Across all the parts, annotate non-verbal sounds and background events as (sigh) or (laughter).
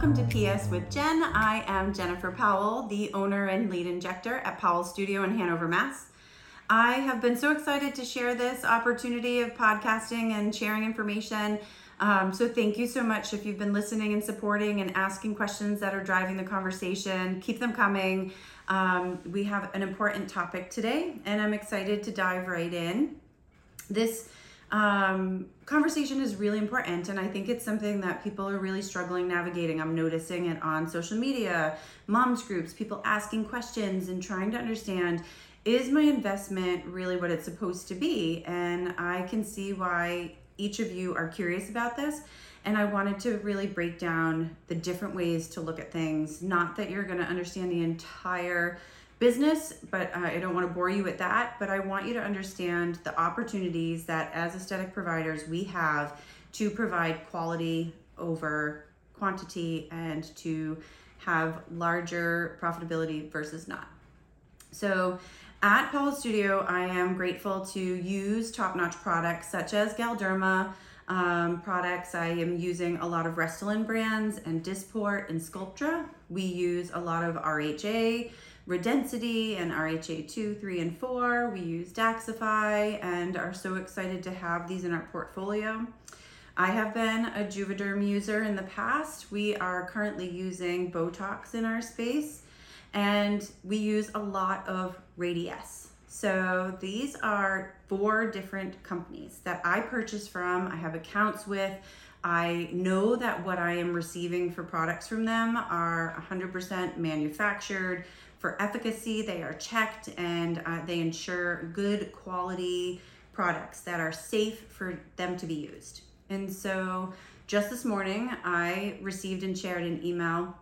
welcome to PS with Jenn. I am Jennifer Powell, the owner and lead injector at Powell Studio in Hanover, Mass. I have been so excited to share this opportunity of podcasting and sharing information. Um, so, thank you so much if you've been listening and supporting and asking questions that are driving the conversation. Keep them coming. Um, we have an important topic today, and I'm excited to dive right in. This um, conversation is really important, and I think it's something that people are really struggling navigating. I'm noticing it on social media, moms groups, people asking questions and trying to understand is my investment really what it's supposed to be? And I can see why each of you are curious about this. And I wanted to really break down the different ways to look at things. Not that you're going to understand the entire business, but uh, I don't want to bore you with that. But I want you to understand the opportunities that as aesthetic providers we have to provide quality over quantity and to have larger profitability versus not. So, at Powell Studio, I am grateful to use top notch products such as Galderma. Um, products. I am using a lot of Restylane brands and Dysport and Sculptra. We use a lot of RHA Redensity and RHA 2, 3, and 4. We use Daxxify and are so excited to have these in our portfolio. I have been a Juvederm user in the past. We are currently using Botox in our space and we use a lot of Radiesse. So these are four different companies that I purchase from, I have accounts with. I know that what I am receiving for products from them are 100% manufactured for efficacy. They are checked and uh, they ensure good quality products that are safe for them to be used. And so just this morning, I received and shared an email.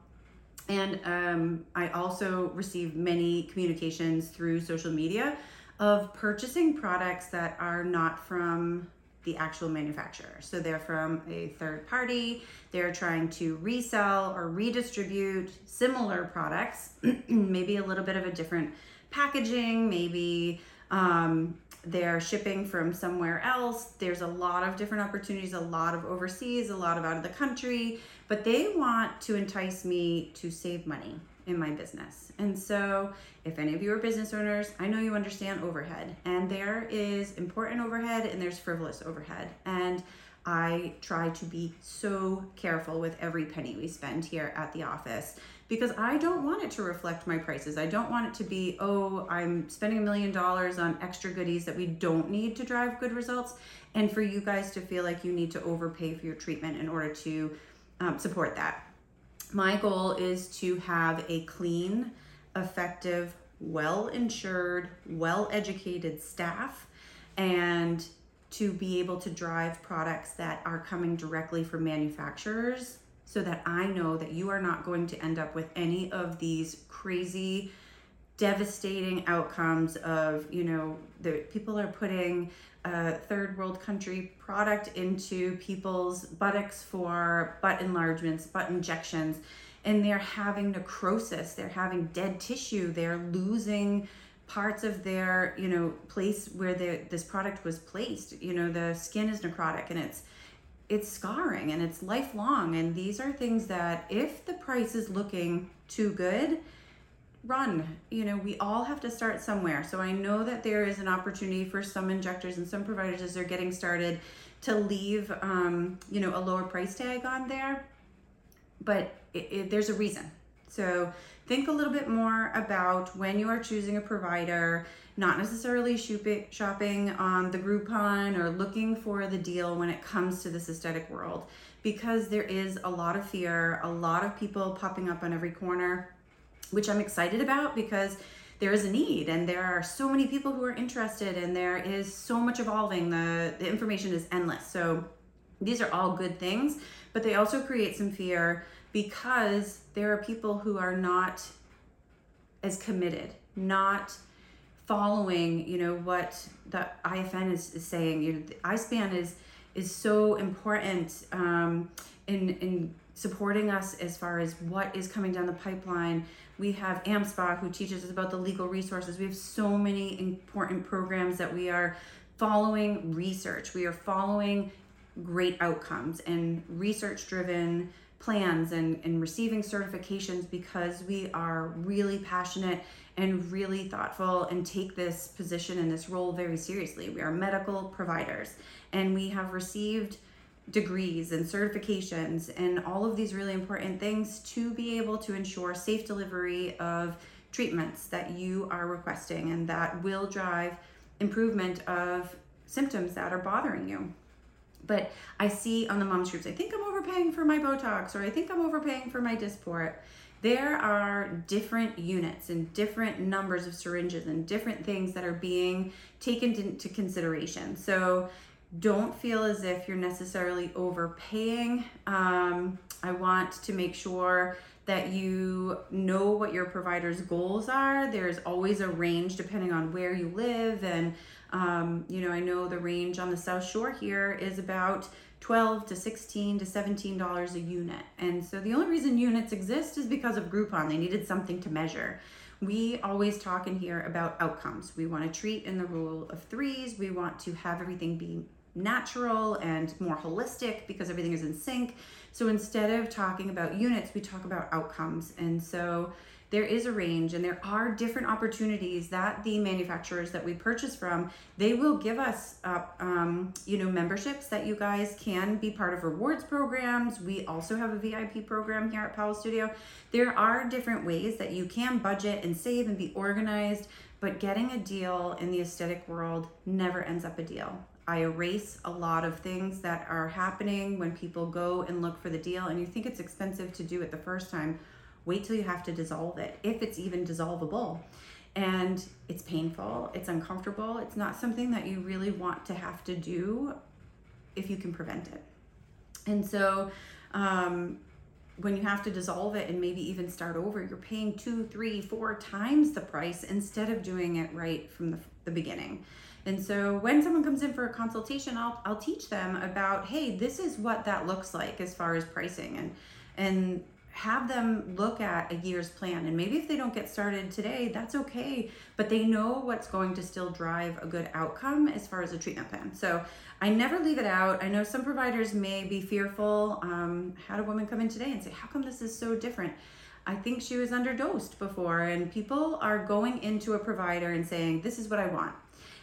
And um, I also received many communications through social media of purchasing products that are not from the actual manufacturer. So they're from a third party, they're trying to resell or redistribute similar products, (clears throat) maybe a little bit of a different packaging, maybe um, they're shipping from somewhere else. There's a lot of different opportunities, a lot of overseas, a lot of out of the country, but they want to entice me to save money in my business. And so, if any of you are business owners, I know you understand overhead, and there is important overhead and there's frivolous overhead. And I try to be so careful with every penny we spend here at the office because I don't want it to reflect my prices. I don't want it to be, oh, I'm spending a million dollars on extra goodies that we don't need to drive good results, and for you guys to feel like you need to overpay for your treatment in order to um, support that my goal is to have a clean, effective, well insured, well educated staff and to be able to drive products that are coming directly from manufacturers so that I know that you are not going to end up with any of these crazy devastating outcomes of you know the people are putting a third world country product into people's buttocks for butt enlargements butt injections and they're having necrosis they're having dead tissue they're losing parts of their you know place where the, this product was placed. You know the skin is necrotic and it's it's scarring and it's lifelong. And these are things that if the price is looking too good run. You know, we all have to start somewhere. So I know that there is an opportunity for some injectors and some providers as they're getting started to leave, um, you know, a lower price tag on there. But it, it, there's a reason. So think a little bit more about when you are choosing a provider, not necessarily shopping on the Groupon or looking for the deal when it comes to this aesthetic world because there is a lot of fear, a lot of people popping up on every corner which I'm excited about because there is a need and there are so many people who are interested and there is so much evolving. The, the information is endless. So these are all good things, but they also create some fear because there are people who are not as committed, not following, you know, what the IFN is, is saying. You know, the ISPAN is is so important um, in in supporting us as far as what is coming down the pipeline. We have AmSpa who teaches us about the legal resources. We have so many important programs that we are following research. We are following great outcomes and research driven plans and, and receiving certifications because we are really passionate and really thoughtful and take this position and this role very seriously. We are medical providers and we have received degrees and certifications and all of these really important things to be able to ensure safe delivery of treatments that you are requesting and that will drive improvement of symptoms that are bothering you. But I see on the moms groups, I think I'm overpaying for my Botox or I think I'm overpaying for my Dysport. There are different units and different numbers of syringes and different things that are being taken into consideration. So don't feel as if you're necessarily overpaying. Um, I want to make sure that you know what your provider's goals are. There's always a range depending on where you live. And, um, you know, I know the range on the South Shore here is about 12 to 16 to 17 dollars a unit and so the only reason units exist is because of groupon they needed something to measure we always talk in here about outcomes we want to treat in the rule of threes we want to have everything be natural and more holistic because everything is in sync. So instead of talking about units, we talk about outcomes. And so there is a range and there are different opportunities that the manufacturers that we purchase from they will give us uh, um, you know memberships that you guys can be part of rewards programs we also have a vip program here at powell studio there are different ways that you can budget and save and be organized but getting a deal in the aesthetic world never ends up a deal I erase a lot of things that are happening when people go and look for the deal and you think it's expensive to do it the first time. Wait till you have to dissolve it, if it's even dissolvable. And it's painful, it's uncomfortable, it's not something that you really want to have to do if you can prevent it. And so, um, when you have to dissolve it and maybe even start over, you're paying two, three, four times the price instead of doing it right from the, the beginning. And so when someone comes in for a consultation, I'll, I'll teach them about, hey, this is what that looks like as far as pricing and and have them look at a year's plan. And maybe if they don't get started today, that's okay, but they know what's going to still drive a good outcome as far as a treatment plan. So I never leave it out. I know some providers may be fearful. Um, had a woman come in today and say, How come this is so different? I think she was underdosed before, and people are going into a provider and saying, This is what I want.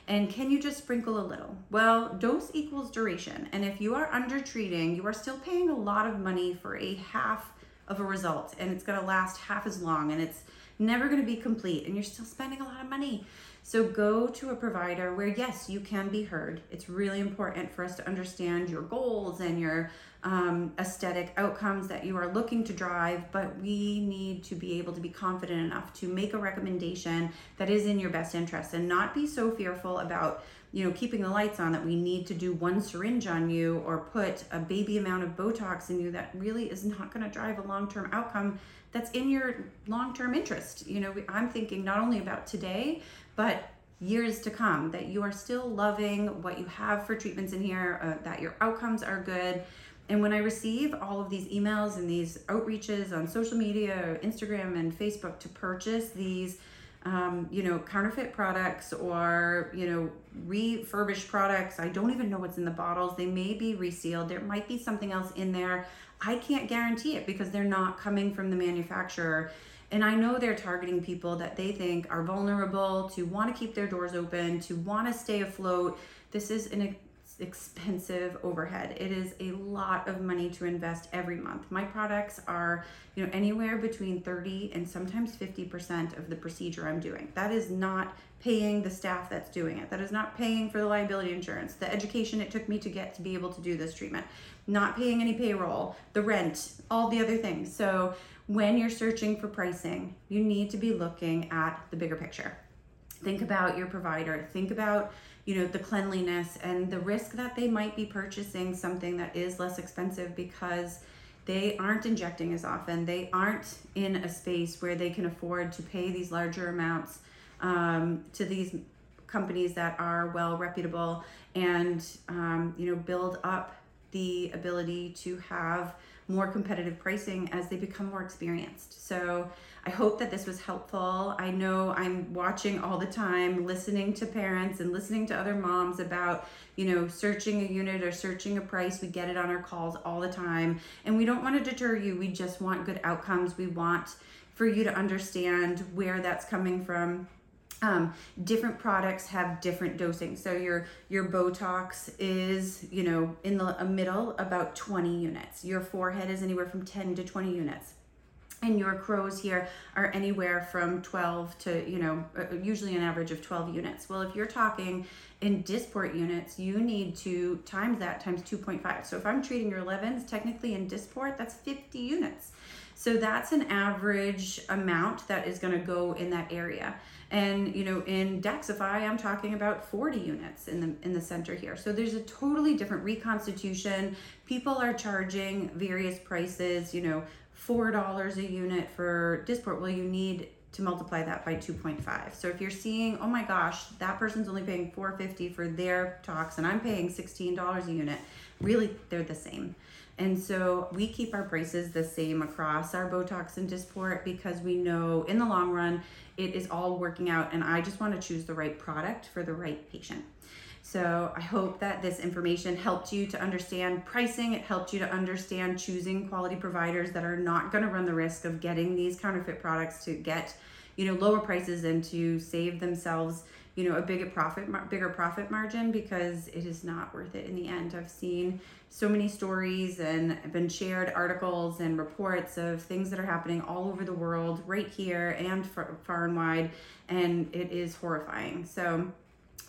And can you just sprinkle a little? Well, dose equals duration. And if you are under treating, you are still paying a lot of money for a half of a result and it's going to last half as long and it's never going to be complete and you're still spending a lot of money. So go to a provider where, yes, you can be heard. It's really important for us to understand your goals and your um, aesthetic outcomes that you are looking to drive, but we need to be able to be confident enough to make a recommendation that is in your best interest and not be so fearful about you know keeping the lights on that we need to do one syringe on you or put a baby amount of botox in you that really is not going to drive a long-term outcome that's in your long-term interest you know i'm thinking not only about today but years to come that you are still loving what you have for treatments in here uh, that your outcomes are good. And when i receive all of these emails and these outreaches on social media instagram and facebook to purchase these um, you know counterfeit products or you know refurbished products i don't even know what's in the bottles. They may be resealed. There might be something else in there. I can't guarantee it because they're not coming from the manufacturer and I know they're targeting people that they think are vulnerable, to want to keep their doors open, to want to stay afloat. This is an expensive overhead. It is a lot of money to invest every month. My products are, you know, anywhere between 30 and sometimes 50% of the procedure I'm doing. That is not paying the staff that's doing it. That is not paying for the liability insurance, the education it took me to get to be able to do this treatment, not paying any payroll, the rent, all the other things. So when you're searching for pricing, you need to be looking at the bigger picture. Think about your provider, think about you know the cleanliness and the risk that they might be purchasing something that is less expensive because they aren't injecting as often they aren't in a space where they can afford to pay these larger amounts um, to these companies that are well reputable and um, you know build up the ability to have more competitive pricing as they become more experienced. So I hope that this was helpful. I know I'm watching all the time, listening to parents and listening to other moms about, you know, searching a unit or searching a price. We get it on our calls all the time. And we don't want to deter you. We just want good outcomes. We want for you to understand where that's coming from um, different products have different dosing. So your your Botox is you know in the middle about 20 units. Your forehead is anywhere from 10 to 20 units. And your crows here are anywhere from 12 to, you know, uh, usually an average of 12 units. Well, if you're talking in Dysport units, you need to times that times 2.5. So if I'm treating your 11s, technically in Dysport, that's 50 units. So that's an average amount that is going to go in that area. And you know, in Daxxify, I'm talking about 40 units in the in the center here. So there's a totally different reconstitution. People are charging various prices. You know, four dollars a unit for Dysport. Well, you need to multiply that by 2.5. So if you're seeing, oh my gosh, that person's only paying 450 for their tox and I'm paying $16 a unit, really they're the same. And so we keep our prices the same across our Botox and Dysport because we know in the long run it is all working out and I just want to choose the right product for the right patient. So I hope that this information helped you to understand pricing. It helped you to understand choosing quality providers that are not going to run the risk of getting these counterfeit products to get, you know, lower prices and to save themselves you know a bigger profit bigger profit margin because it is not worth it in the end. I've seen so many stories and been shared articles and reports of things that are happening all over the world right here and far, and wide and it is horrifying. So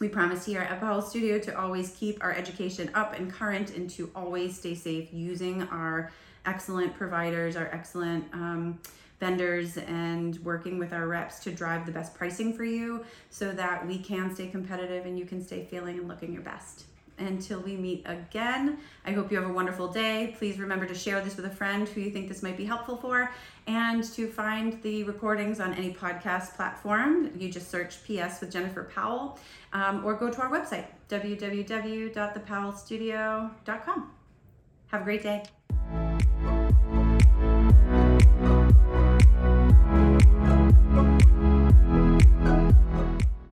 we promise here at Powell Studio to always keep our education up and current and to always stay safe using our excellent providers, our excellent um, vendors and working with our reps to drive the best pricing for you so that we can stay competitive and you can stay feeling and looking your best. Until we meet again, I hope you have a wonderful day. Please remember to share this with a friend who you think this might be helpful for and to find the recordings on any podcast platform. You just search PS with Jennifer Powell um, or go to our website, www.thepowellstudio.com. Have a great day.